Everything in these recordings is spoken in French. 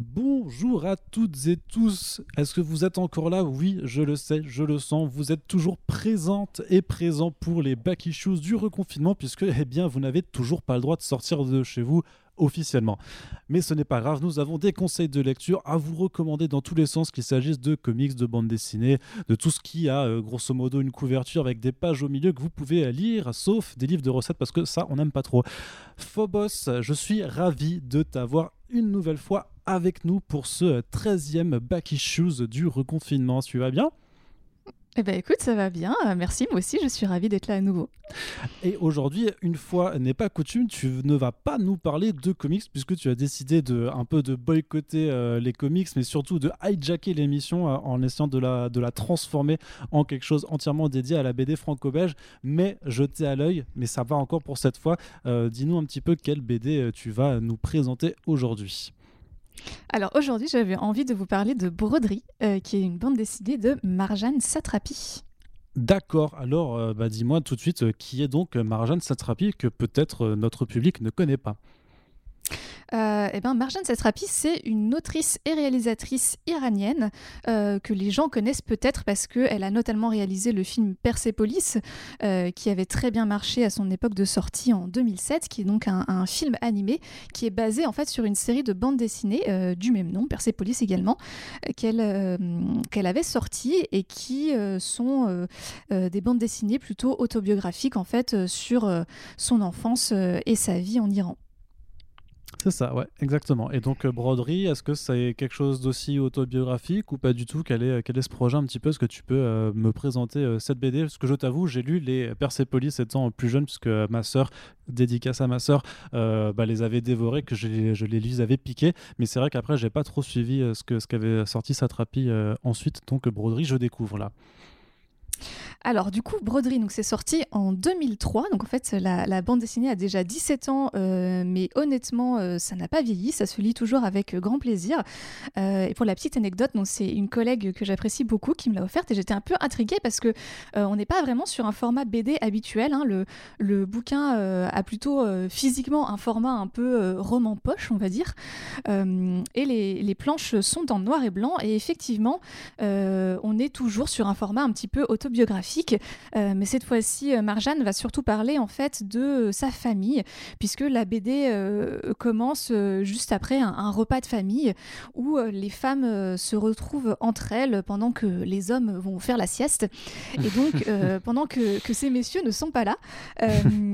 Bonjour à toutes et tous. Est-ce que vous êtes encore là? Oui, je le sais, je le sens. Vous êtes toujours présente et présent pour les back issues du reconfinement puisque eh bien vous n'avez toujours pas le droit de sortir de chez vous officiellement. Mais ce n'est pas grave, nous avons des conseils de lecture à vous recommander dans tous les sens, qu'il s'agisse de comics, de bandes dessinées, de tout ce qui a euh, grosso modo une couverture avec des pages au milieu que vous pouvez lire, sauf des livres de recettes parce que ça on n'aime pas trop. Phobos, je suis ravi de t'avoir une nouvelle fois avec nous pour ce 13e Back Issues du reconfinement. Tu vas bien? Eh ben écoute, ça va bien. Euh, merci, moi aussi, je suis ravie d'être là à nouveau. Et aujourd'hui, une fois n'est pas coutume, tu ne vas pas nous parler de comics puisque tu as décidé de un peu de boycotter euh, les comics, mais surtout de hijacker l'émission euh, en essayant de la, de la transformer en quelque chose entièrement dédié à la BD franco-belge, mais jeté à l'œil. Mais ça va encore pour cette fois. Dis-nous un petit peu quelle BD tu vas nous présenter aujourd'hui. Alors aujourd'hui, j'avais envie de vous parler de Broderie, euh, qui est une bande dessinée de Marjane Satrapi. D'accord, alors euh, bah, dis-moi tout de suite euh, qui est donc Marjane Satrapi que peut-être notre public ne connaît pas? Euh, eh ben, Marjane Satrapi, c'est une autrice et réalisatrice iranienne euh, que les gens connaissent peut-être parce qu'elle a notamment réalisé le film Persepolis, euh, qui avait très bien marché à son époque de sortie en 2007, qui est donc un, film animé qui est basé en fait sur une série de bandes dessinées du même nom, Persepolis également, qu'elle qu'elle avait sorti et qui sont des bandes dessinées plutôt autobiographiques en fait sur son enfance et sa vie en Iran. C'est ça, ouais, exactement. Et donc, euh, broderie, est-ce que c'est quelque chose d'aussi autobiographique ou pas du tout? Quel est, quel est ce projet un petit peu? Est-ce que tu peux euh, me présenter euh, cette BD Parce que je t'avoue, j'ai lu les Persepolis étant plus jeune, puisque ma sœur, dédicace à ma sœur, bah, les avait dévorés, que je les, je les avais piqués. Mais c'est vrai qu'après, j'ai pas trop suivi ce qu'avait ce qu'avait sorti Satrapi ensuite. Donc, broderie, je découvre là. Alors du coup, Broderie, donc c'est sorti en 2003. Donc en fait, la, bande dessinée a déjà 17 ans, euh, mais honnêtement, euh, ça n'a pas vieilli. Ça se lit toujours avec euh, grand plaisir. et pour la petite anecdote, donc c'est une collègue que j'apprécie beaucoup qui me l'a offerte et j'étais un peu intriguée parce que on n'est pas vraiment sur un format BD habituel. Hein. Le, bouquin a plutôt physiquement un format un peu roman poche, on va dire. et les, planches sont en noir et blanc. Et effectivement, on est toujours sur un format un petit peu autobiographique euh, mais cette fois-ci, euh, Marjane va surtout parler en fait de euh, sa famille, puisque la BD commence juste après un, repas de famille où les femmes se retrouvent entre elles pendant que les hommes vont faire la sieste. Et donc, pendant que, que, ces messieurs ne sont pas là,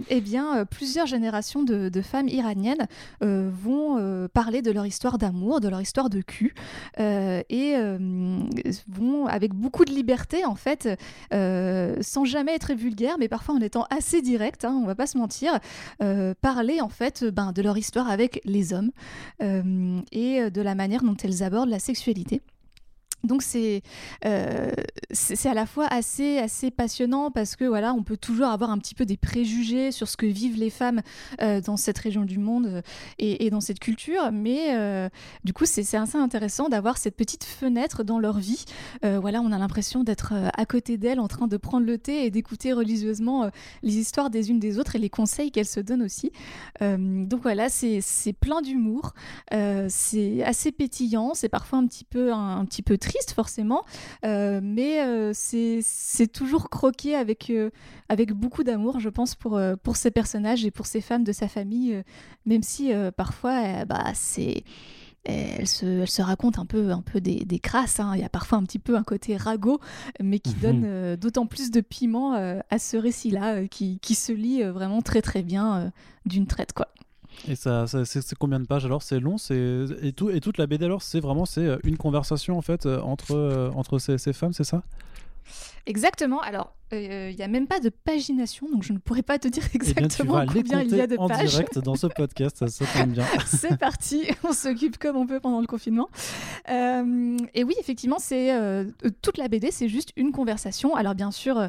eh bien, plusieurs générations de, de femmes iraniennes vont parler de leur histoire d'amour, de leur histoire de cul, et vont avec beaucoup de liberté en fait euh, sans jamais être vulgaire, mais parfois en étant assez direct, hein, on va pas se mentir, euh, parler en fait ben, de leur histoire avec les hommes euh, et de la manière dont elles abordent la sexualité. Donc euh, c'est c'est à la fois assez assez passionnant parce que voilà on peut toujours avoir un petit peu des préjugés sur ce que vivent les femmes euh, dans cette région du monde euh, et, dans cette culture, mais du coup c'est assez intéressant d'avoir cette petite fenêtre dans leur vie. voilà on a l'impression d'être à côté d'elles en train de prendre le thé et d'écouter religieusement les histoires des unes des autres et les conseils qu'elles se donnent aussi. donc voilà c'est plein d'humour, c'est assez pétillant, c'est parfois un petit peu un petit peu triste forcément, euh, mais euh, c'est toujours croqué avec, euh, avec beaucoup d'amour, je pense, pour, pour ces personnages et pour ces femmes de sa famille, même si parfois, bah, c'est elle se, elle se, raconte un peu, un peu des, des crasses. Hein. Il y a parfois un petit peu un côté ragot, mais qui mhm. donne d'autant plus de piment à ce récit-là, qui, qui, se lit vraiment très très bien d'une traite. quoi. Et ça, c'est combien de pages alors? C'est long c'est et, tout, et toute la BD alors c'est vraiment c'est euh, une conversation en fait euh, entre, euh, entre ces, ces femmes, c'est ça? Exactement. Alors, il euh, n'y a même pas de pagination, donc je ne pourrais pas te dire eh exactement combien il y a de en pages. en direct dans ce podcast, ça, tombe bien. c'est parti, on s'occupe comme on peut pendant le confinement. Euh, et oui, effectivement, c'est euh, toute la BD, c'est juste une conversation. Alors bien sûr,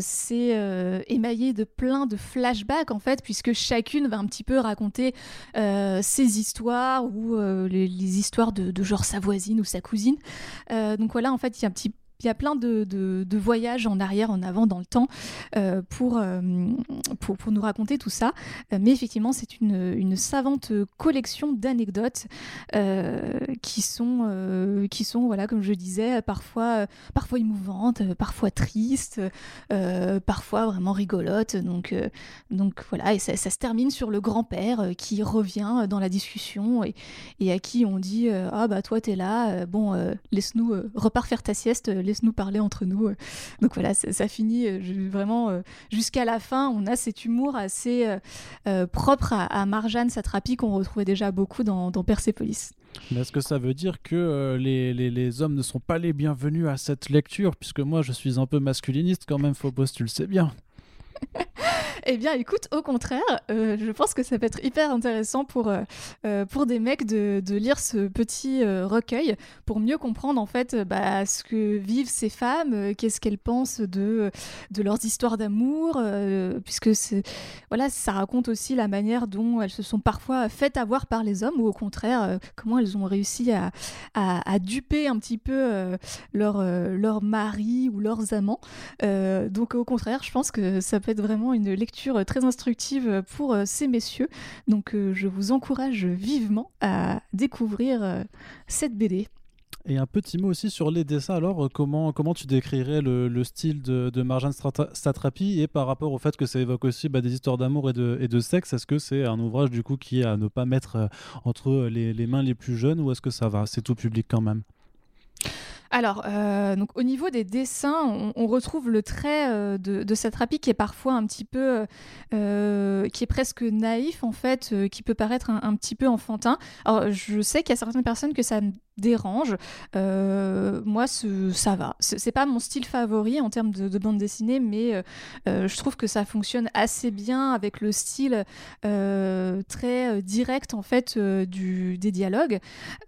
c'est émaillé de plein de flashbacks en fait, puisque chacune va un petit peu raconter ses histoires ou les, histoires de, de, genre sa voisine ou sa cousine. donc voilà, en fait, il y a un petit il y a plein de, de, voyages en arrière, en avant, dans le temps euh, pour, euh, pour, pour, nous raconter tout ça. Euh, mais effectivement, c'est une, une, savante collection d'anecdotes qui sont, qui sont voilà, comme je disais, parfois, parfois émouvantes, parfois tristes, parfois vraiment rigolotes. Donc, donc voilà, et ça, se termine sur le grand-père qui revient dans la discussion et, et à qui on dit Ah bah toi t'es là, bon, laisse-nous, repars faire ta sieste laisse-nous parler entre nous. Donc voilà, ça, finit euh, vraiment euh, jusqu'à la fin. On a cet humour assez euh, propre à, Marjane Satrapi qu'on retrouvait déjà beaucoup dans, Persepolis. Mais est-ce que ça veut dire que les, les, hommes ne sont pas les bienvenus à cette lecture? Puisque moi, je suis un peu masculiniste quand même, Phobos, tu le sais bien. Eh bien, écoute, au contraire, euh, je pense que ça peut être hyper intéressant pour, euh, euh, pour des mecs de, de, lire ce petit recueil pour mieux comprendre en fait bah, ce que vivent ces femmes, qu'est-ce qu'elles pensent de, de leurs histoires d'amour, puisque voilà, ça raconte aussi la manière dont elles se sont parfois faites avoir par les hommes, ou au contraire, comment elles ont réussi à, à, à duper un petit peu leur, leur mari ou leurs amants. donc, au contraire, je pense que ça peut être vraiment une lecture lecture très instructive pour euh, ces messieurs. Donc euh, je vous encourage vivement à découvrir euh, cette BD. Et un petit mot aussi sur les dessins. Alors, comment, comment tu décrirais le, style de, de Marjane Satrapi et par rapport au fait que ça évoque aussi bah, des histoires d'amour et de, sexe Est-ce que c'est un ouvrage du coup qui est à ne pas mettre entre les mains les plus jeunes ou est-ce que ça va? C'est tout public quand même alors, euh, donc au niveau des dessins, on, retrouve le trait euh, de, de Satrapi qui est parfois un petit peu, euh, qui est presque naïf en fait, qui peut paraître un, petit peu enfantin. Alors, je sais qu'il y a certaines personnes que ça dérange. moi, ça va. C'est pas mon style favori en termes de, bande dessinée, mais je trouve que ça fonctionne assez bien avec le style très direct en fait du, des dialogues.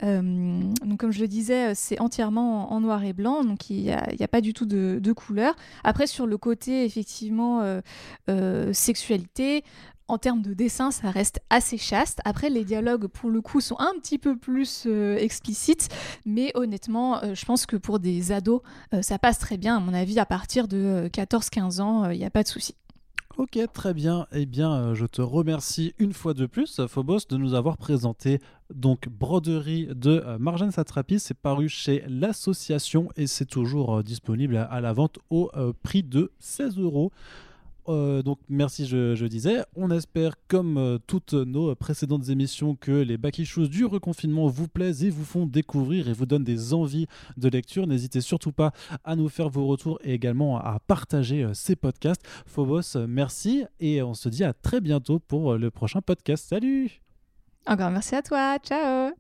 donc, comme je le disais, c'est entièrement en noir et blanc, donc il n'y a, pas du tout de, de, couleur. Après, sur le côté, effectivement, euh, euh, sexualité, en termes de dessin, ça reste assez chaste. Après, les dialogues, pour le coup, sont un petit peu plus euh, explicites, mais honnêtement, je pense que pour des ados, ça passe très bien. À mon avis, à partir de 14-15 ans, il n'y a pas de souci. Ok, très bien. Eh bien, euh, je te remercie une fois de plus, Phobos, de nous avoir présenté donc Broderie de euh, Marjane Satrapi. C'est paru chez l'association et c'est toujours euh, disponible à, la vente au prix de 16 euros. Euh, donc merci, je, disais. On espère, comme euh, toutes nos précédentes émissions, que les back du reconfinement vous plaisent et vous font découvrir et vous donnent des envies de lecture. N'hésitez surtout pas à nous faire vos retours et également à partager euh, ces podcasts. Phobos, merci et on se dit à très bientôt pour le prochain podcast. Salut Encore merci à toi. Ciao